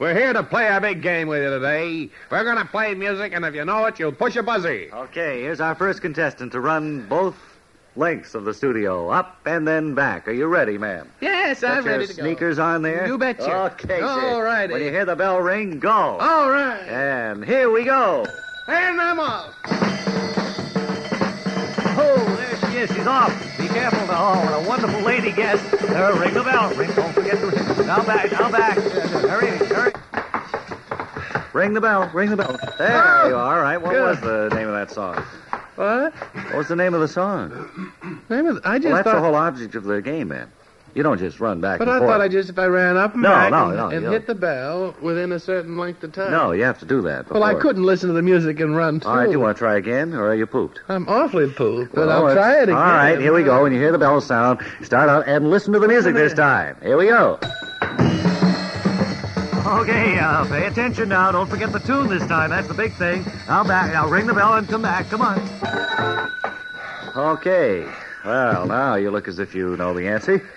We're here to play a big game with you today. We're going to play music, and if you know it, you'll push a buzzy. Okay, here's our first contestant to run both lengths of the studio, up and then back. Are you ready, ma'am? Yes, Got I'm your ready to go. sneakers on there? You betcha. Okay, All righty. When you hear the bell ring, go. All right. And here we go. And I'm off. Oh, there she is. She's off. Be careful now. Oh, what a wonderful lady guest. Uh, ring the bell. Ring. Don't forget to ring. Now back. Now back. Hurry. Hurry. Ring the bell. Ring the bell. There Oh, you are. All right. What good. was the name of that song? What? What was the name of the song? Name of- I just Well, that's thought. the whole object of the game, man. You don't just run back but I forth. thought I just if I ran up and No, back no, and, no, and hit the bell within a certain length of time. No, you have to do that. Well, I couldn't listen to the music and run too. All right, you want to try again, or are you pooped? I'm awfully pooped, but Well, I'll try it again. All right, here we go. When you hear the bell sound, start out and listen to the music this time. Here we go. Okay, uh, pay attention now. Don't forget the tune this time. That's the big thing. Now back. Now ring the bell and come back. Come on. Okay. Well, now you look as if you know the answer.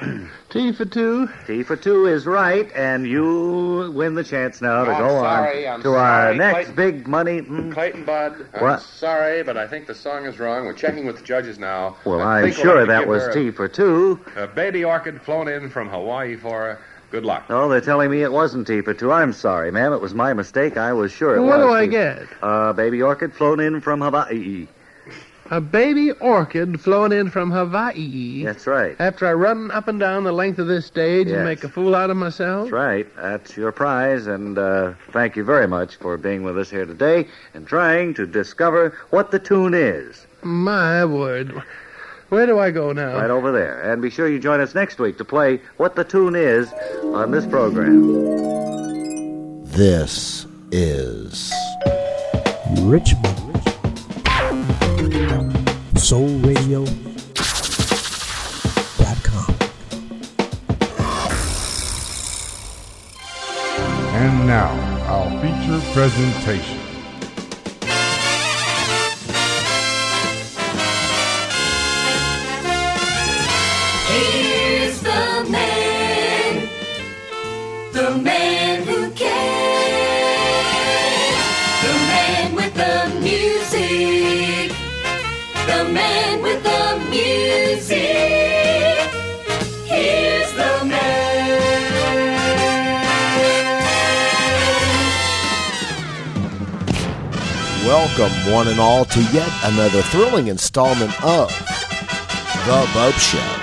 T for two. T for two is right, and you win the chance now to Oh, go sorry, on I'm to our next Clayton. big money. mm, Clayton Budd, I'm What? sorry, but I think the song is wrong. We're checking with the judges now. Well, I I'm think we'll sure have to that give was her T for two. A, a baby orchid flown in from Hawaii for her. Good luck. Oh, they're telling me it wasn't T for two. I'm sorry, ma'am. It was my mistake. I was sure it Well, what was. do I T- get? Uh, baby orchid flown in from Hawaii. A baby orchid flown in from Hawaii. That's right. After I run up and down the length of this stage Yes. and make a fool out of myself. That's right. That's your prize, and uh, thank you very much for being with us here today and trying to discover what the tune is. My word. Where do I go now? Right over there. And be sure you join us next week to play What the Tune Is on this program. This is Richmond. Soul Radio. Dot com. And now, our feature presentation. Welcome, one and all, to yet another thrilling installment of The Bopst Show.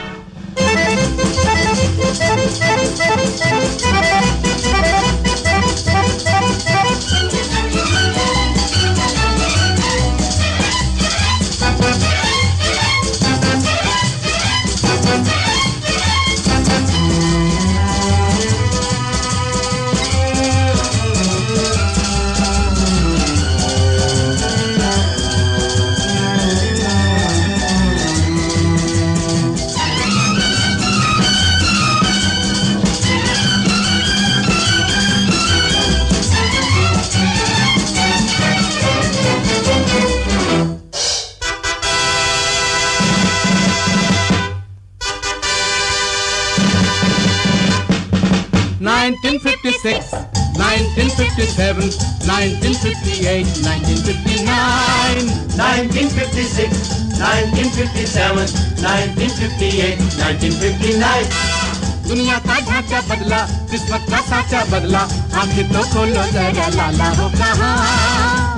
Nineteen fifty-six, nineteen fifty-seven, nineteen fifty-eight, nineteen fifty-nine. 1956, 1957, 1958, 1959. दुनिया का ढांचा बदला किस्मत का साचा बदला आँखें तो खोलो जरा लाला हो कहाँ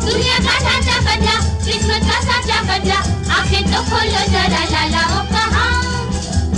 दुनिया का ढांचा बदला किस्मत का साचा बदला आँखें तो खोलो जरा लाला हो कहाँ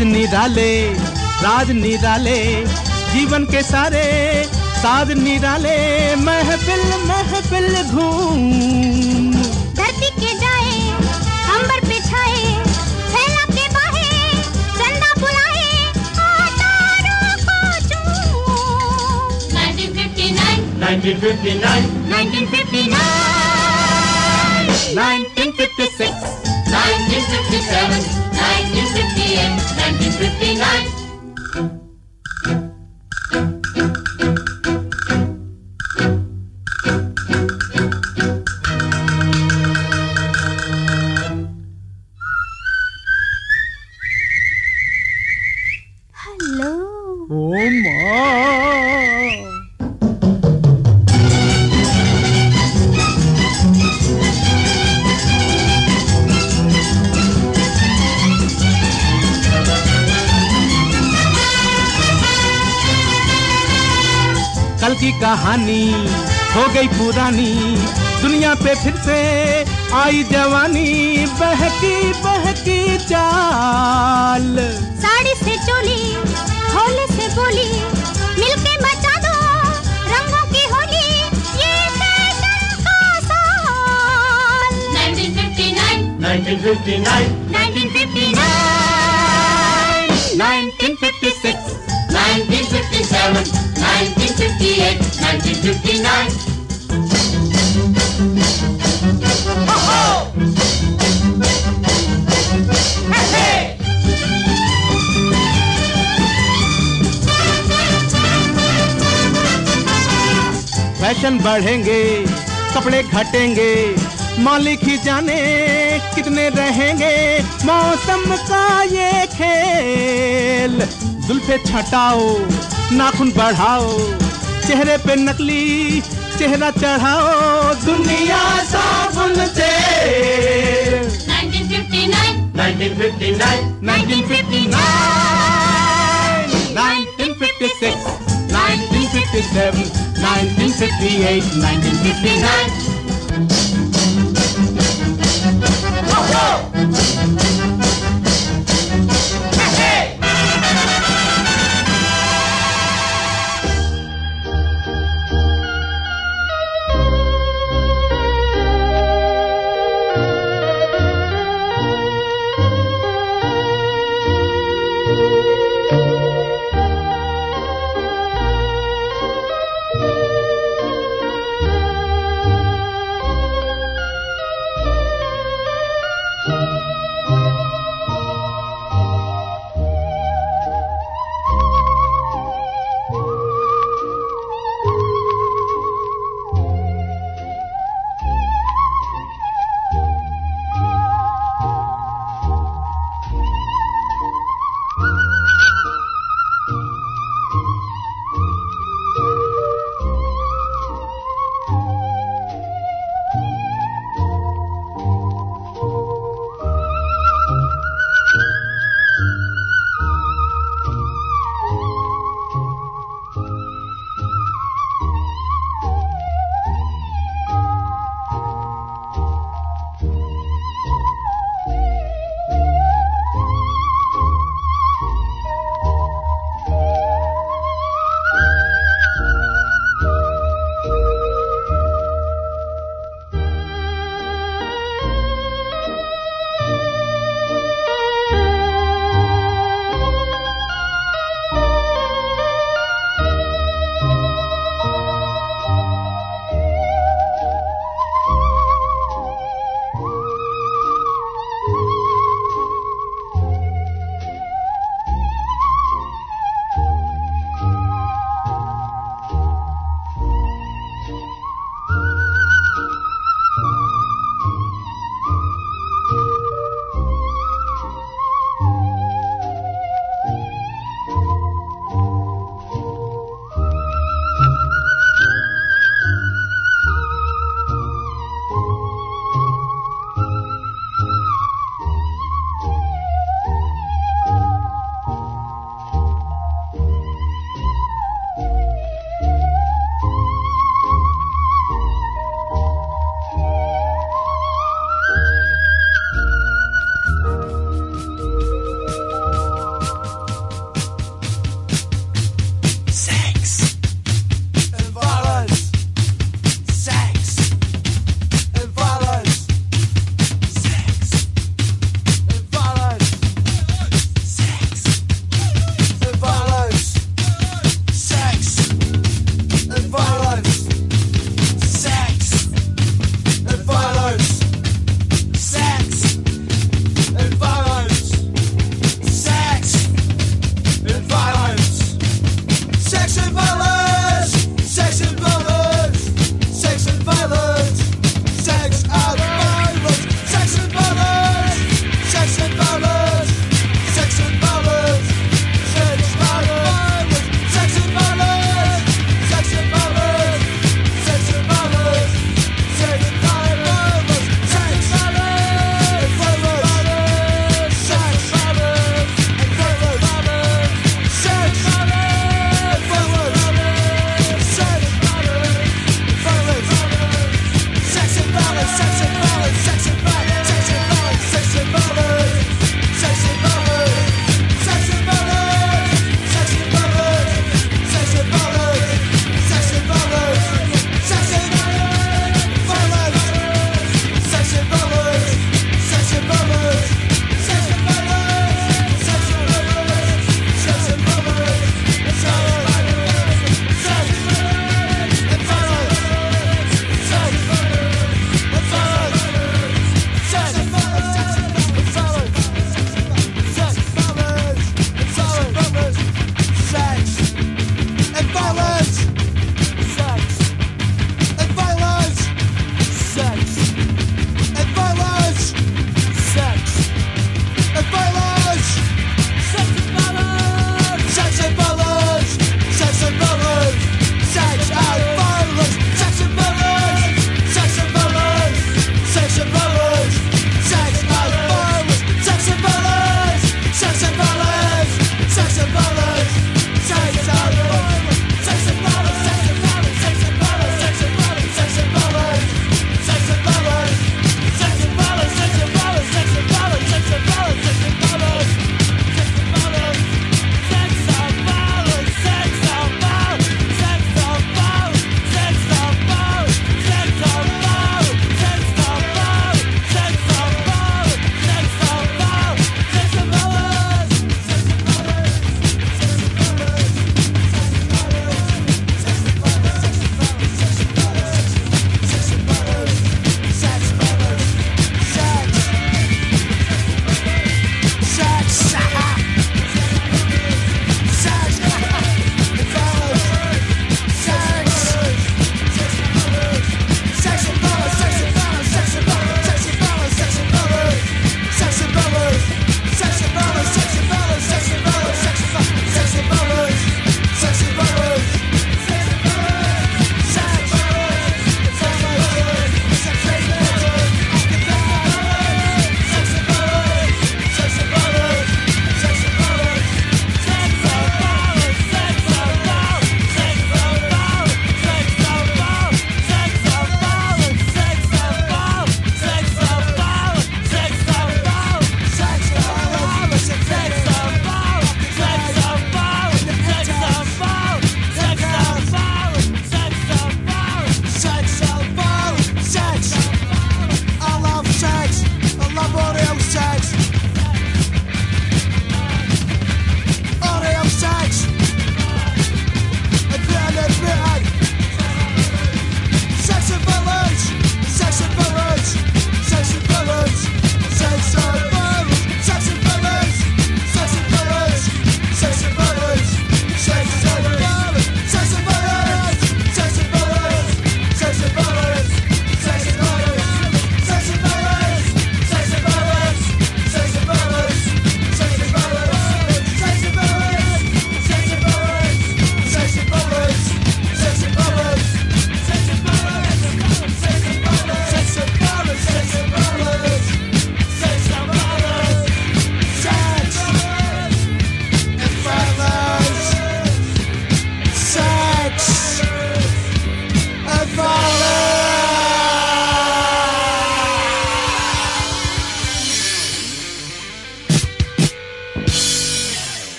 राज निराले राज निराले जीवन के सारे साज निराले महफिल महफिल घूम धरती के जाए अंबर पे छाए फैला के बाहे चंदा बुलाए आतारों को चूम। 1959 1959 1959 1956 1957 1958 1959 पे फिर से आई जवानी बहकी बहकी चाल। साड़ी से चोली होली से बोली मिलके मचा दो रंगों की होली ये फ़ैशन का साल। 1959 1959 1959 1956 1957 1958 1959 फ़ैशन बढ़ेंगे कपड़े घटेंगे मालिक ही जाने कितने रहेंगे। मौसम का ये खेल जुल्फे छटाओ नाखून बढ़ाओ चेहरे पे नकली चेहरा चढ़ाओ दुनिया साबुन से 1959 1959 1959 1958 1959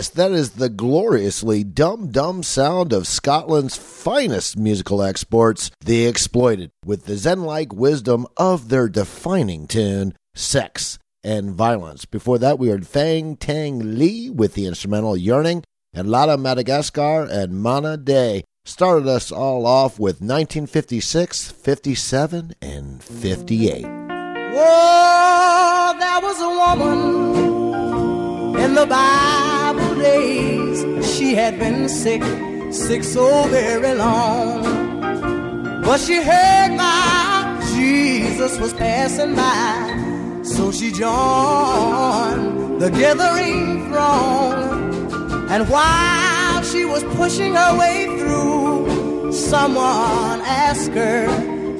Yes, that is the gloriously dumb dumb sound of Scotland's finest musical exports, The Exploited, with the zen like wisdom of their defining tune, Sex and Violence. Before that, we heard Fang-Teng Lee with the instrumental Yearning, and Lata Mangeshkar and Manna Dey started us all off with 1956, 57, and 58. Whoa, there was a woman in the Bible days. She had been sick, sick so very long. But she heard my Jesus was passing by. So she joined the gathering throng. And while she was pushing her way through, someone asked her,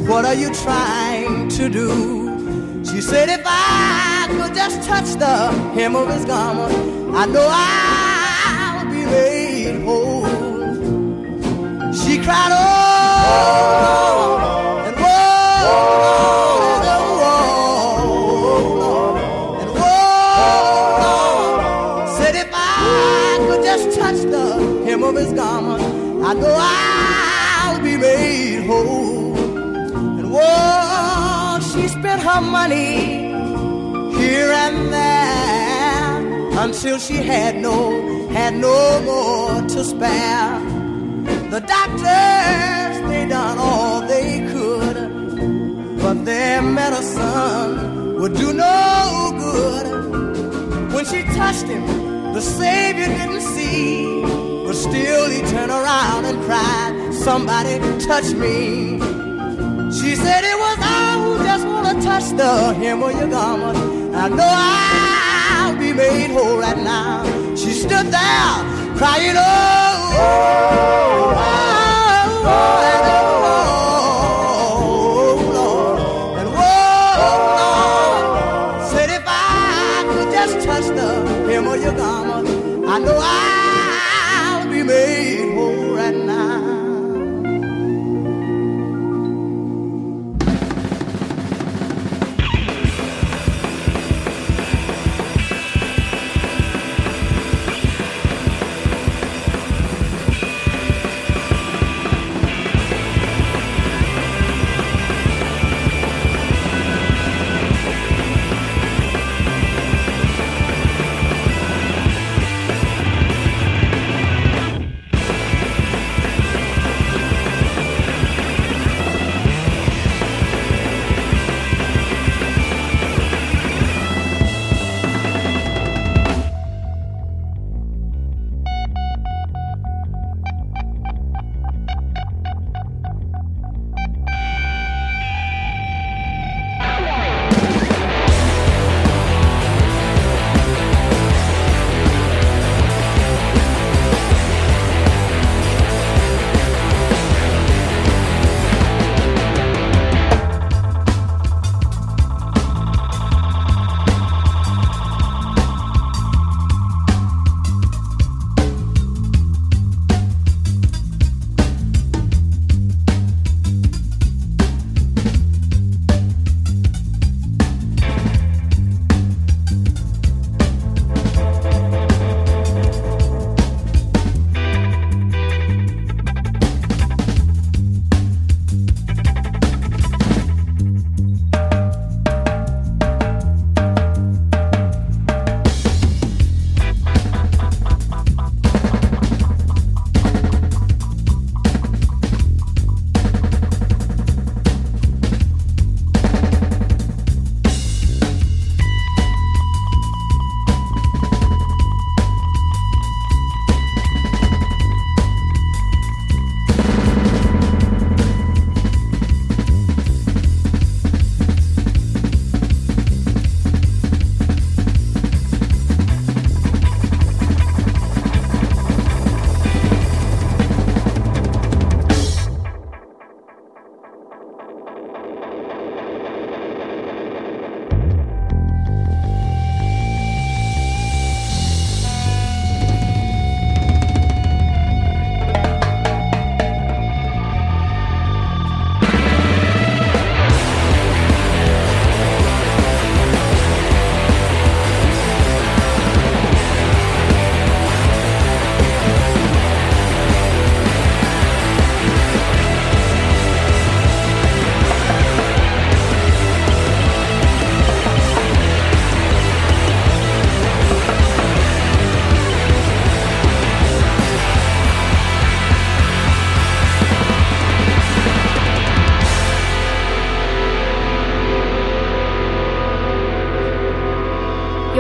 What are you trying to do? She said, If I could just touch the hem of his garment, I know be made whole. She cried, Oh, and whoa, and whoa, and whoa, said, If I could just touch the hem of his garment, I know I'll be made whole. And whoa, she spent her money here and there until she had no, had no more to spare. The doctors, they done all they could, but their medicine would do no good. When she touched him, the Savior didn't see, but still he turned around and cried, Somebody touch me. She said it was I who just wanna touch the hem of your garment. I know I'll be made whole right now. She stood there crying, oh, oh, oh, oh, oh,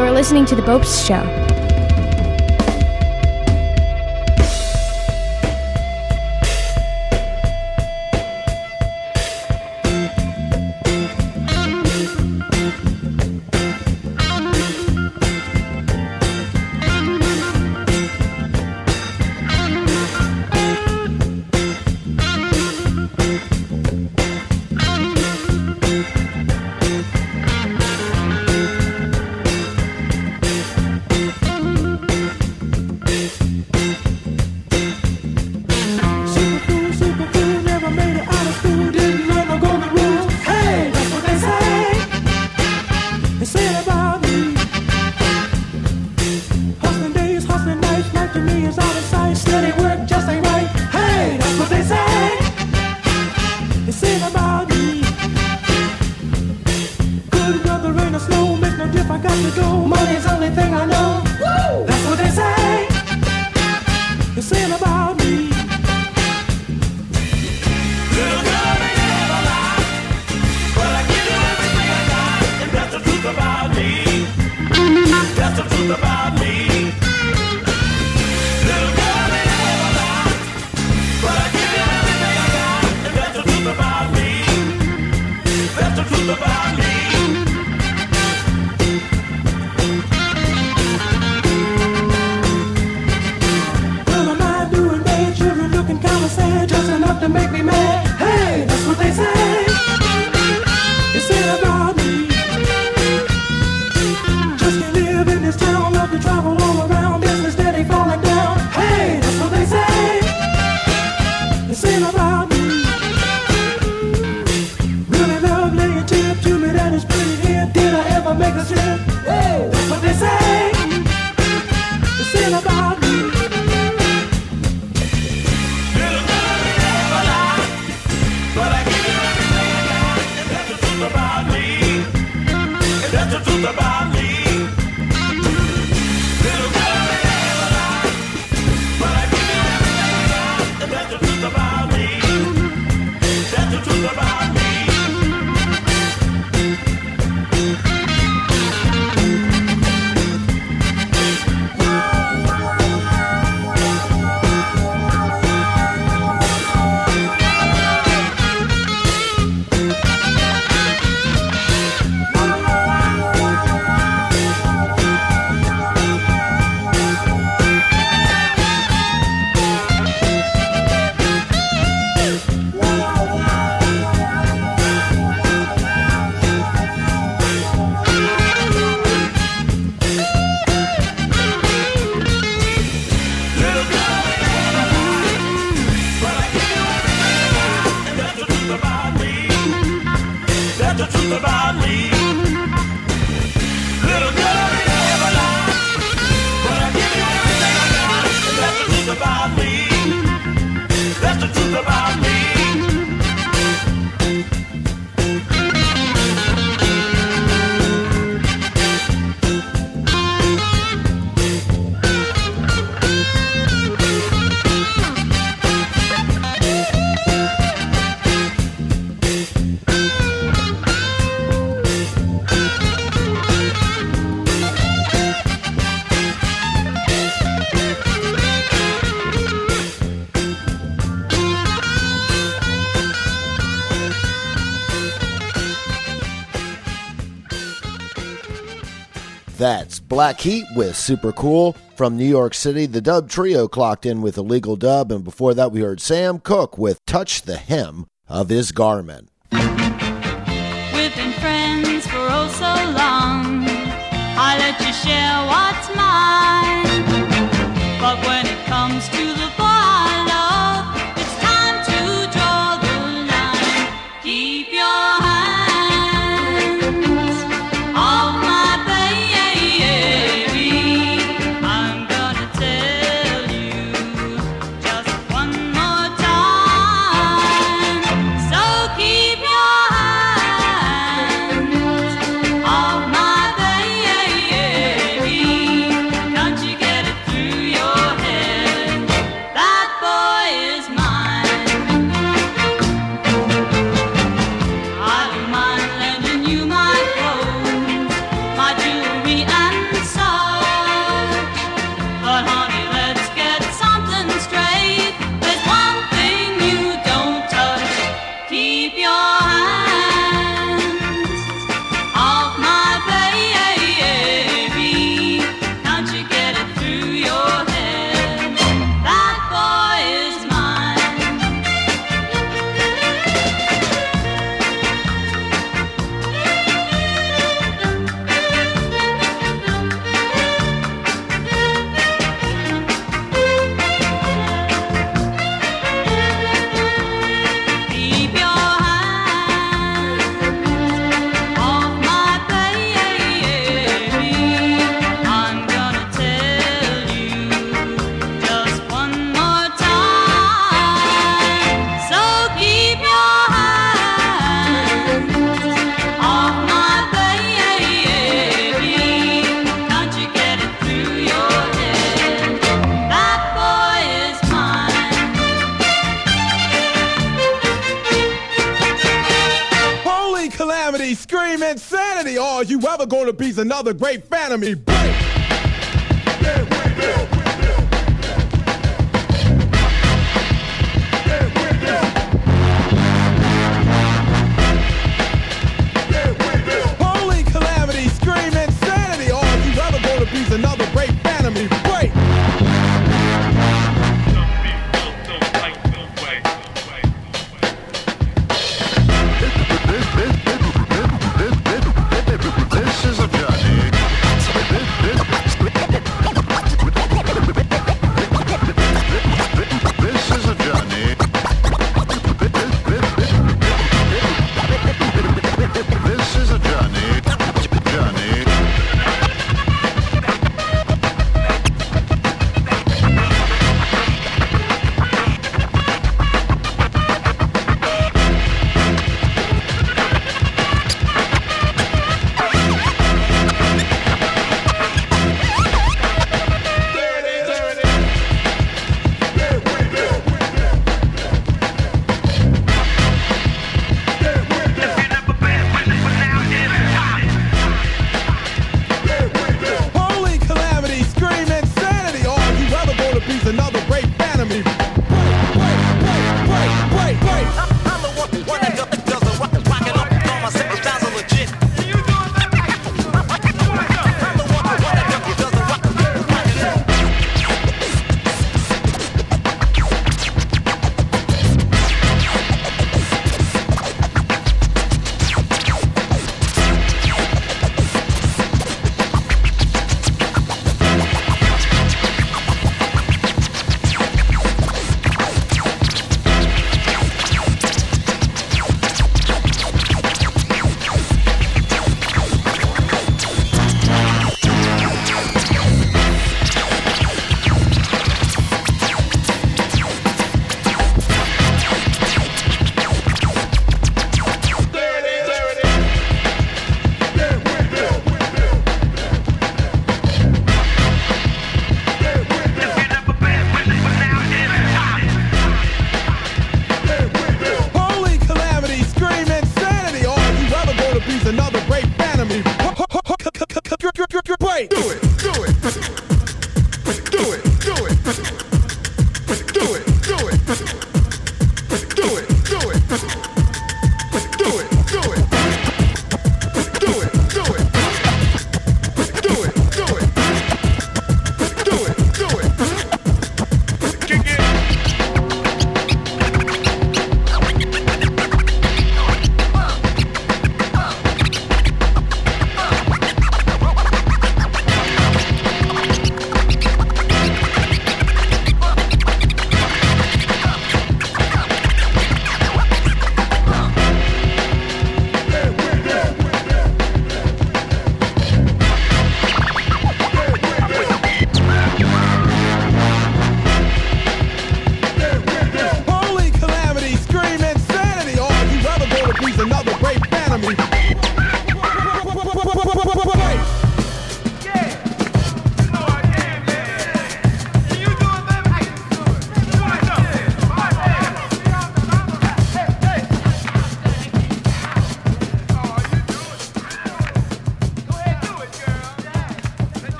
You're listening to The Bopst Show. Black Heat with Super Cool. From New York City, the Dub Trio clocked in with Illegal Dub, and before that, we heard Sam Cooke with Touch the Hem of His Garment. We've been friends for oh so long. I let you share what's mine. another great fan of me.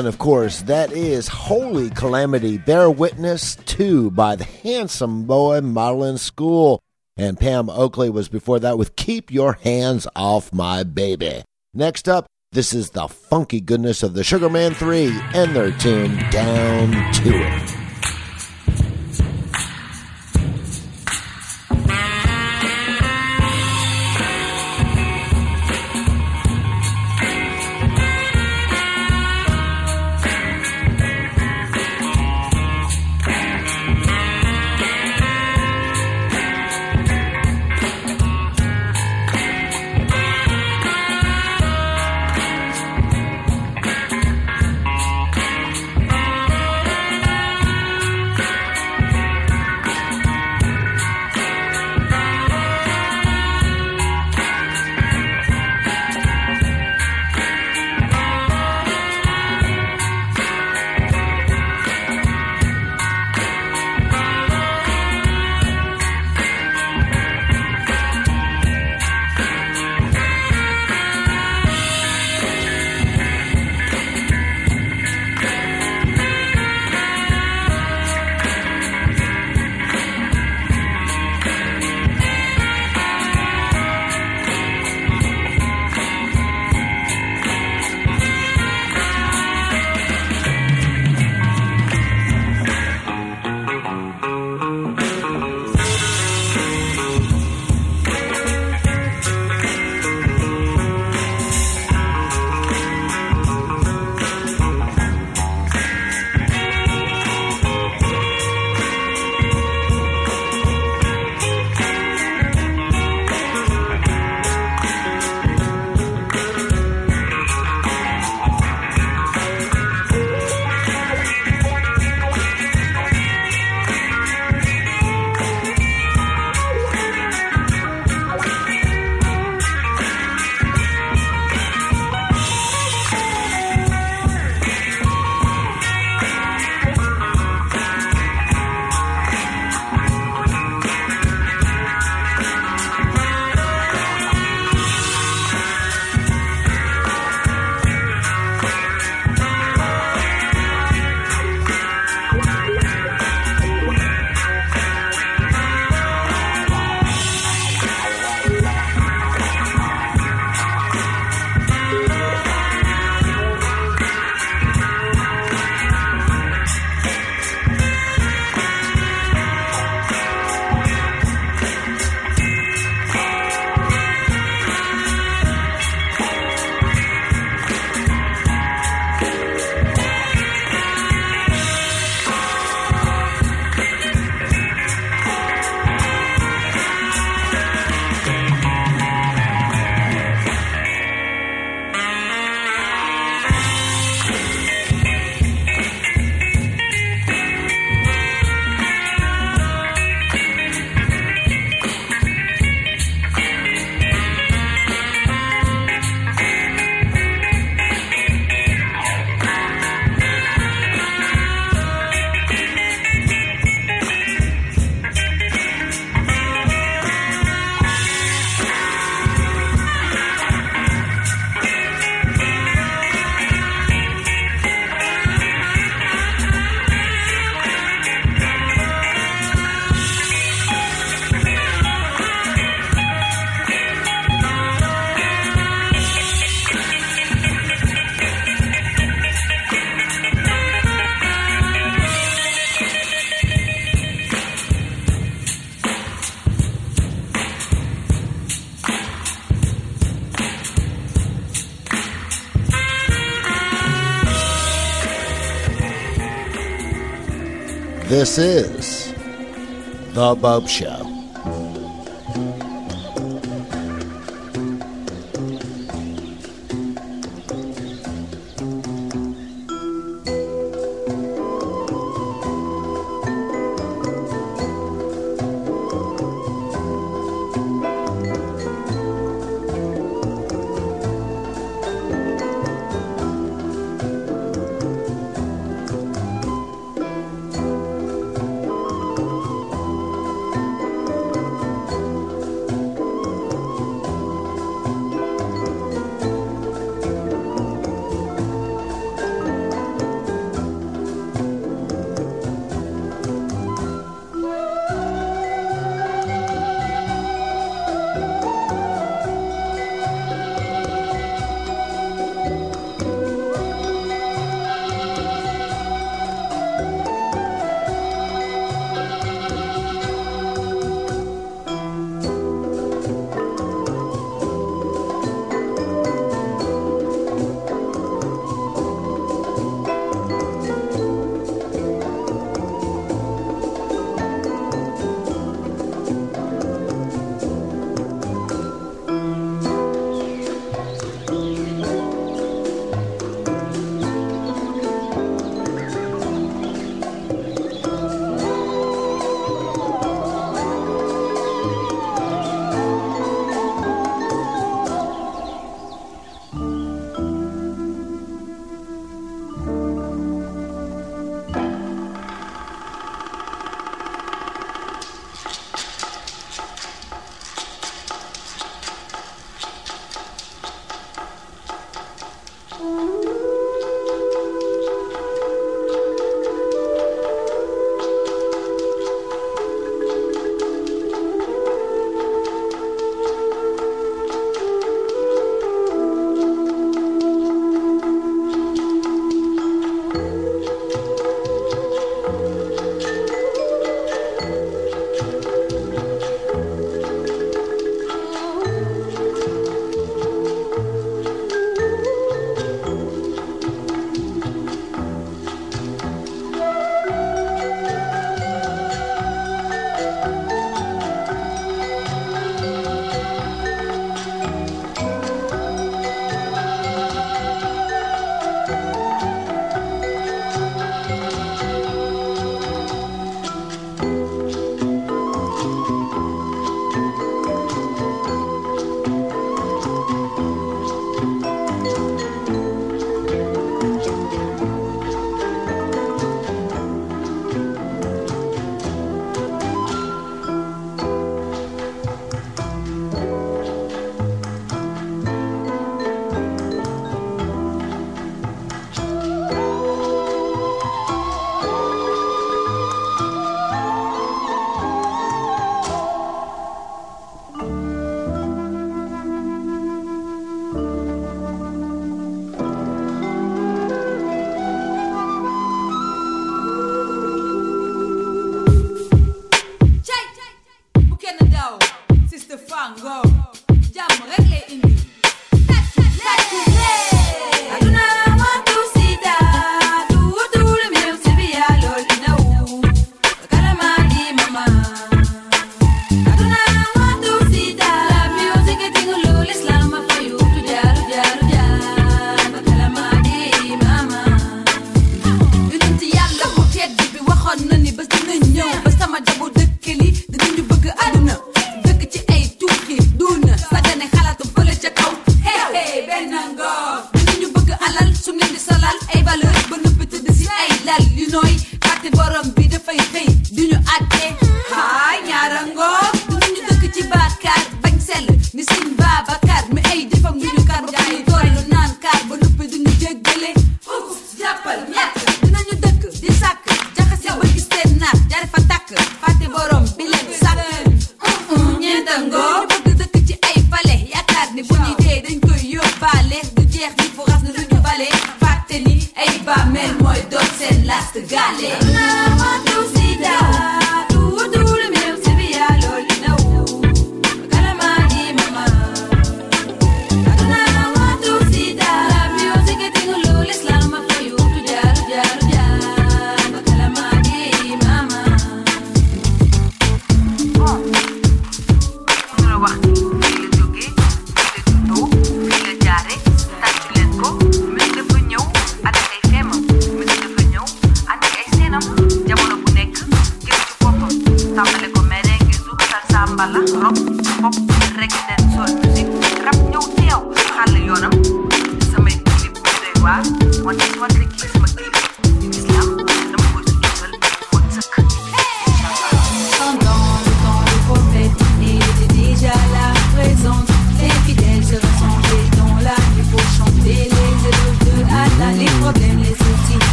And of course, that is Holy Calamity. Bear Witness 2 by the handsome boy modeling School. And Pam Oakley was before that with Keep Your Hands Off My Baby. Next up, this is the funky goodness of the Sugar Man 3 and their tune Down to It. This is The Bopst Show. xalal su ngeen di solal ay valeur ba nëpp tëdd si lal. Yu nooy fàtte borom bi dafay xëy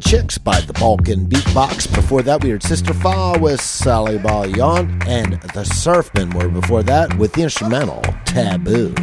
Chicks by the Balkan Beatbox. Before that, we heard Sister Fa with Sally Balyon, and the Surfmen were before that with the instrumental Taboo.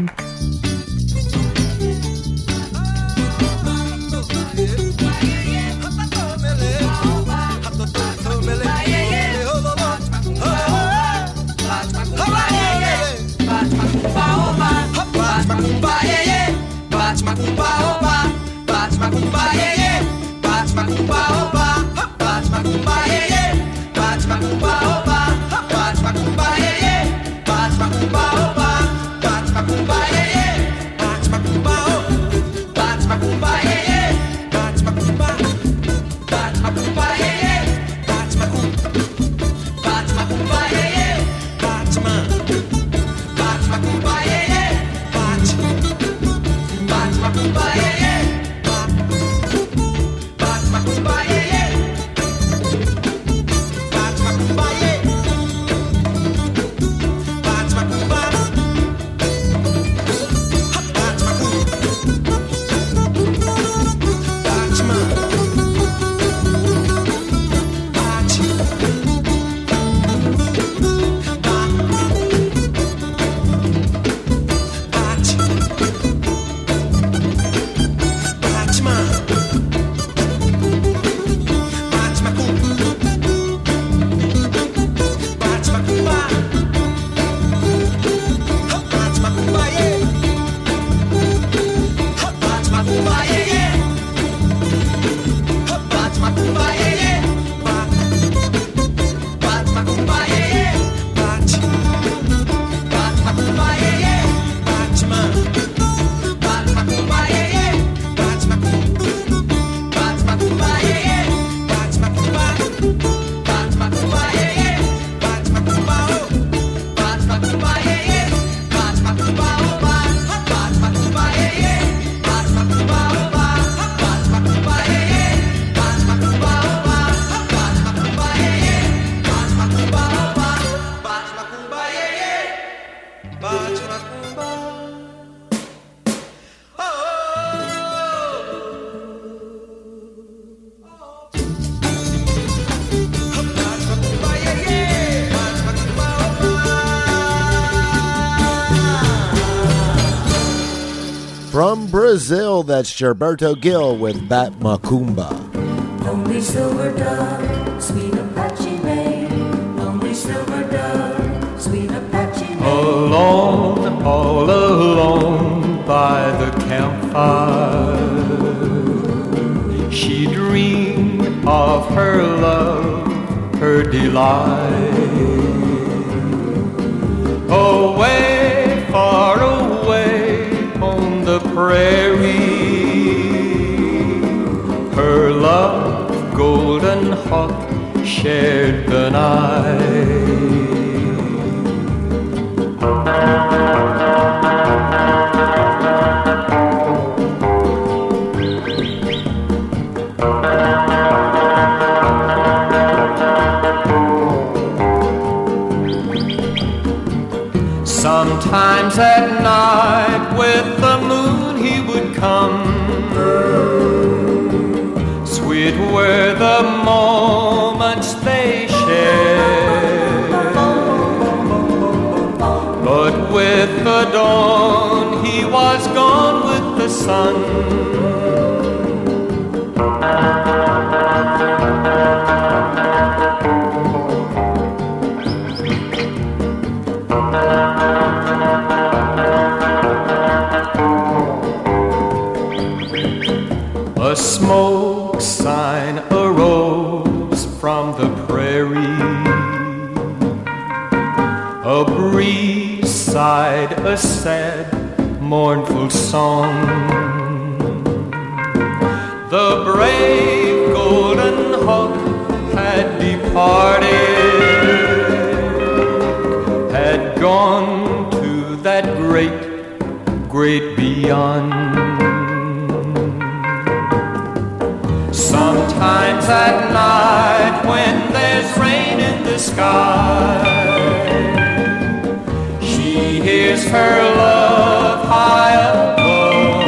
From Brazil, that's Gilberto Gil with Bat Macumba. Only silver dove, sweet Apache May. Only silver dove, sweet Apache May. Alone, all alone by the campfire. She dreamed of her love, her delight. Away, far away on the prairie. Her love, golden hawk, shared the night. Sometimes at night The moments they shared. But with the dawn he was gone with the sun. A smoke sign a sad, mournful song. The brave golden hawk her love high above.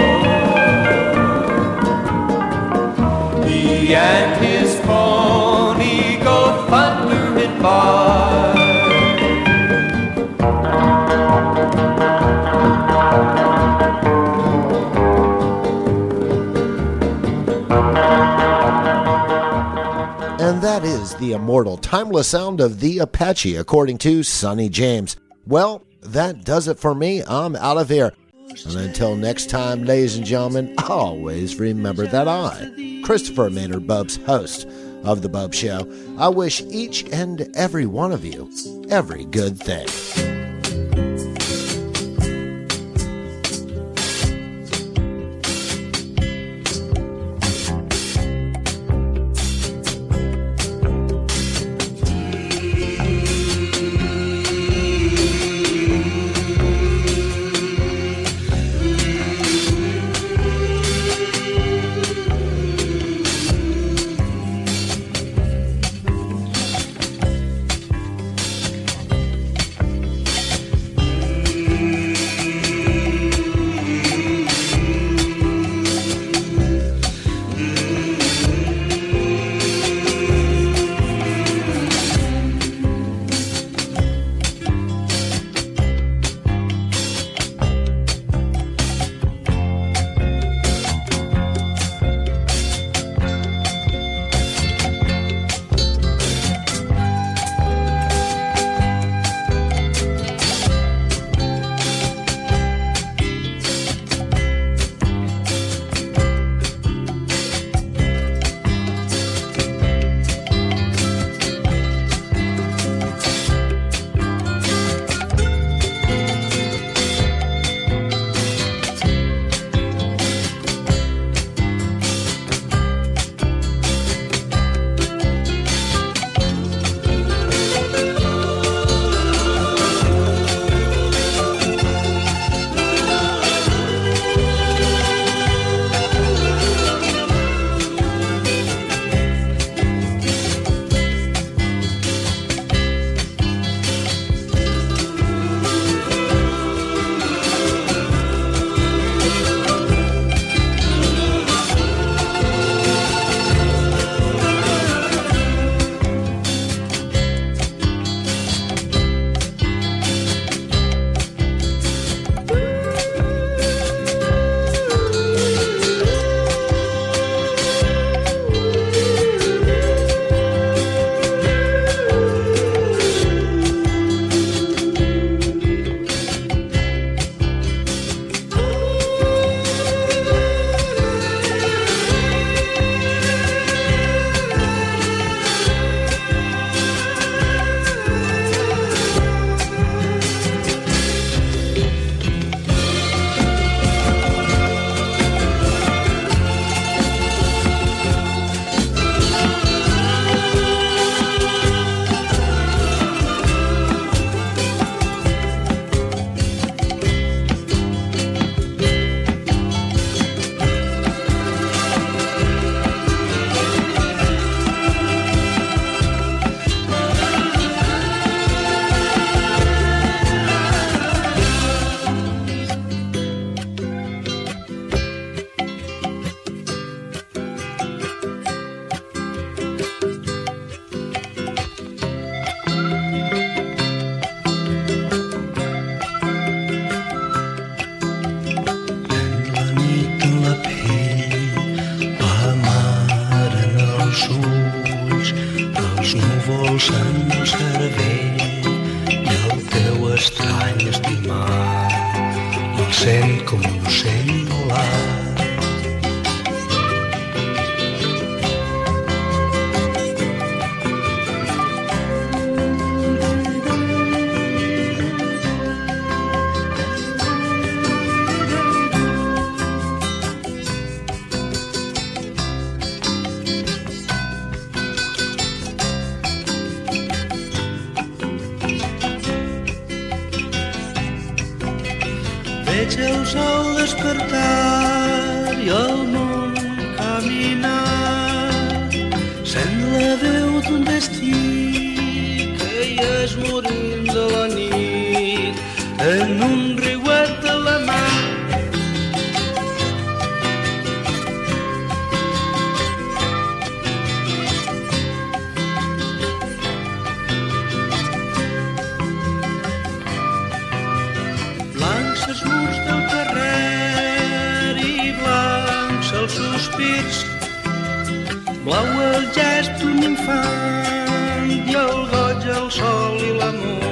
He and his pony go thundering by. And that is the immortal, timeless sound of the Apache, according to Sonny James. Well, that does it for me. I'm out of here. And until next time, ladies and gentlemen, always remember that I, Christopher Maynard Bopst, host of The Bopst Show, I wish each and every one of you every good thing. vist blau el gest d'un infant i el goig, el sol i l'amor.